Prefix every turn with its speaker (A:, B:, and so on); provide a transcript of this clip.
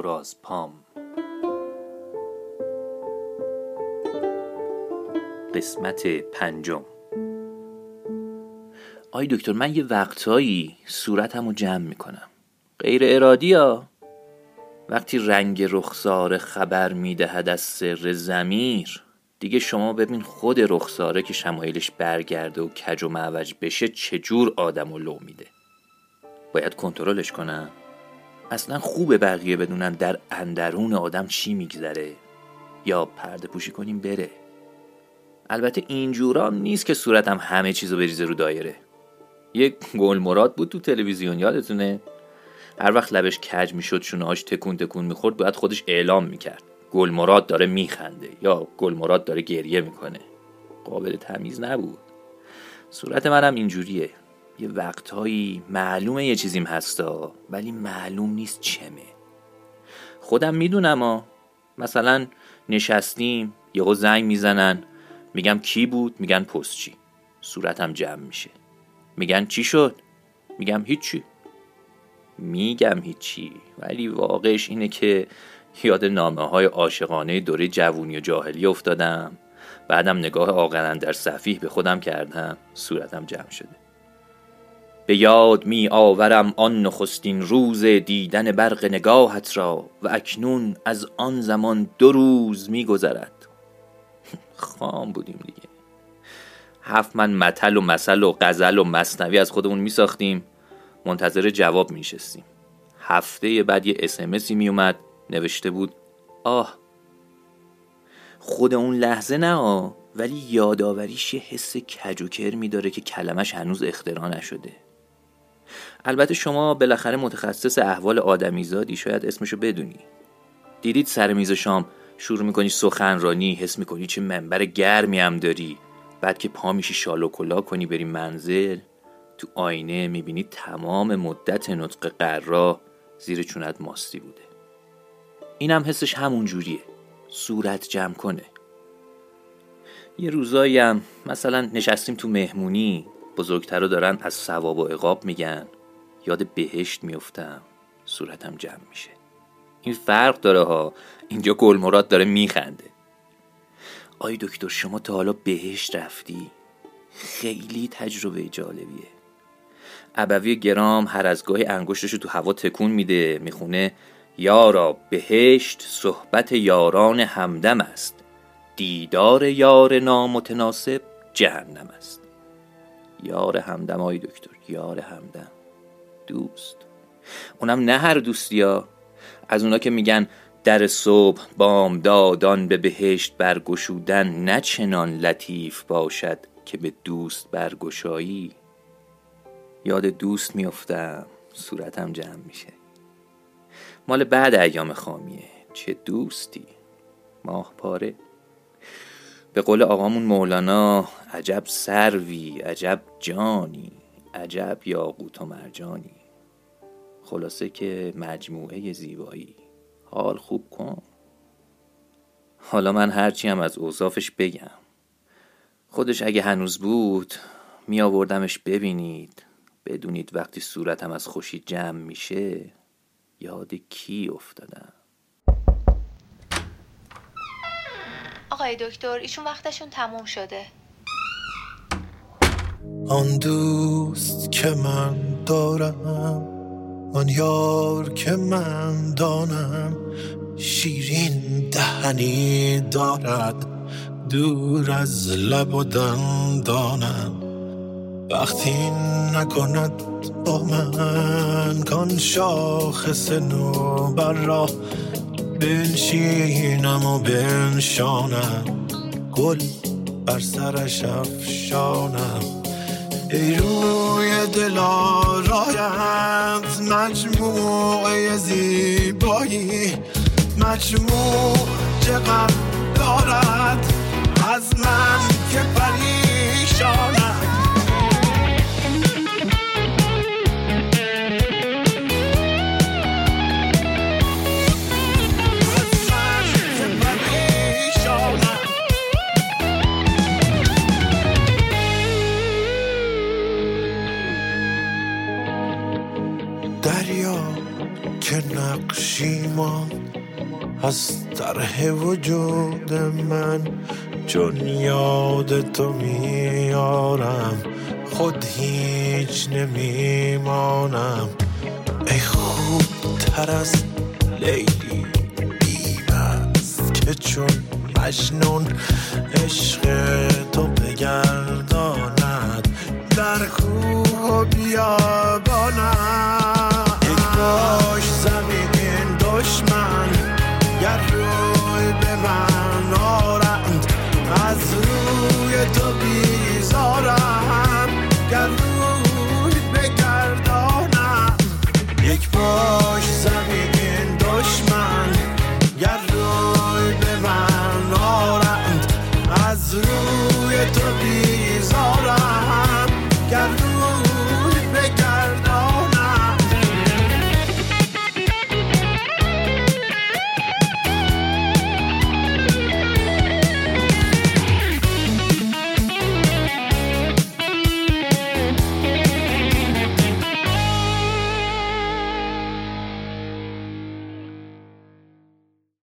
A: راز پام. قسمت پنجم. آی دکتر من یه وقتهایی صورتم رو جمع می‌کنم. غیر ارادی ها وقتی رنگ رخساره خبر می‌دهد از سر زمیر دیگه شما ببین خود رخساره که شمایلش برگرده و کج و معوج بشه چجور آدم و لو میده. باید کنترلش کنم. اصلا خوبه بقیه بدونن در اندرون آدم چی میگذره یا پرده پوشی کنیم بره. البته اینجورا نیست که صورتم همه چیزو بریزه رو دایره. یک گل مراد بود تو تلویزیون یادتونه؟ هر وقت لبش کج می‌شد شونهاش تکون تکون می‌خورد باید خودش اعلام می‌کرد. گل مراد داره میخنده یا گل مراد داره گریه می‌کنه. قابل تمیز نبود. صورت منم اینجوریه. یه وقتهایی معلومه یه چیزیم هستا ولی معلوم نیست چمه. خودم می‌دونم ها مثلا نشستیم یهو زنگ می‌زنن. میگم کی بود؟ میگن پستچی صورتم جمع میشه. میگن چی شد؟ میگم هیچی. میگم هیچی ولی واقعش اینه که یاد نامه های عاشقانه دوره جوونی و جاهلی افتادم. بعدم نگاه آقنن در صفیح به خودم کردم. صورتم جمع شده. به یاد می آورم آن نخستین روز دیدن برق نگاهت را و اکنون از آن زمان دو روز می گذرد. خام بودیم دیگه. هفت من متل و مسل و غزل و مصنوی از خودمون می ساختیم. منتظر جواب می شستیم هفته بعد یه اسمسی می اومد. نوشته بود آه. خود اون لحظه نه آه ولی یادآوریش یه حس کج و کرمی داره که کلمش هنوز اختراع نشده. البته شما بالاخره متخصص احوال آدمیزادی شاید اسمشو بدونی. دیدید سر میز شام شروع می‌کنی سخنرانی حس می‌کنی چه منبر گرمی هم داری. بعد که پا میشی شال و کلا کنی بری منزل تو آینه می‌بینی تمام مدت نطق قرا زیر چونت ماستی بوده. اینم حسش همون جوریه. صورت جمع کنه. یه روزایی هم مثلا نشستیم تو مهمونی بزرگتر دارن از ثواب و عقاب میگن. یاد بهشت میفتم. صورتم جمع میشه. این فرق داره ها. اینجا گل مراد داره میخنده. آی دکتر شما تا حالا بهشت رفتی؟ خیلی تجربه جالبیه. ابوی گرام هر از گاهی انگشتشو تو هوا تکون میده می‌خونه یارا بهشت صحبت یاران همدم است. دیدار یار نامتناسب جهنم است. یار همدم آی دکتر یار همدم. دوست. اونم نه هر دوستی ها. از اونا که میگن در صبح بام دادان به بهشت برگشودن نه چنان لطیف باشد که به دوست برگشایی. یاد دوست میافتم صورتم جمع میشه. مال بعد ایام خامیه چه دوستی. ماه پاره. به قول آقامون مولانا عجب سروی عجب جانی عجب یاقوت و مرجانی. خلاصه که مجموعه زیبایی. حال خوب کن. حالا من هرچی هم از اوصافش بگم. خودش اگه هنوز بود می آوردمش ببینید. بدونید وقتی صورتم از خوشی جمع میشه یاد کی افتادم؟
B: آقای دکتر ایشون وقتشون تموم شده.
C: آن دوست که من دارم آن یار که من دانم شیرین دهنی دارد دور از لب و دندانم. وقتی نکند با من کان شاخص نوبر را بنشینم و بنشانم. گل بر سرش افشانم. ای روی دلارایت مجموعه زیبایی. مجموع چقدر دارد از من که پریشانم دریا که نقشی ماند از طرح وجود من چون یاد تو میارم خود هیچ نمیمانم. ای خوب تر از لیلی دیوست که چون مجنون عشق تو بگرداند. در کوه و بیابانم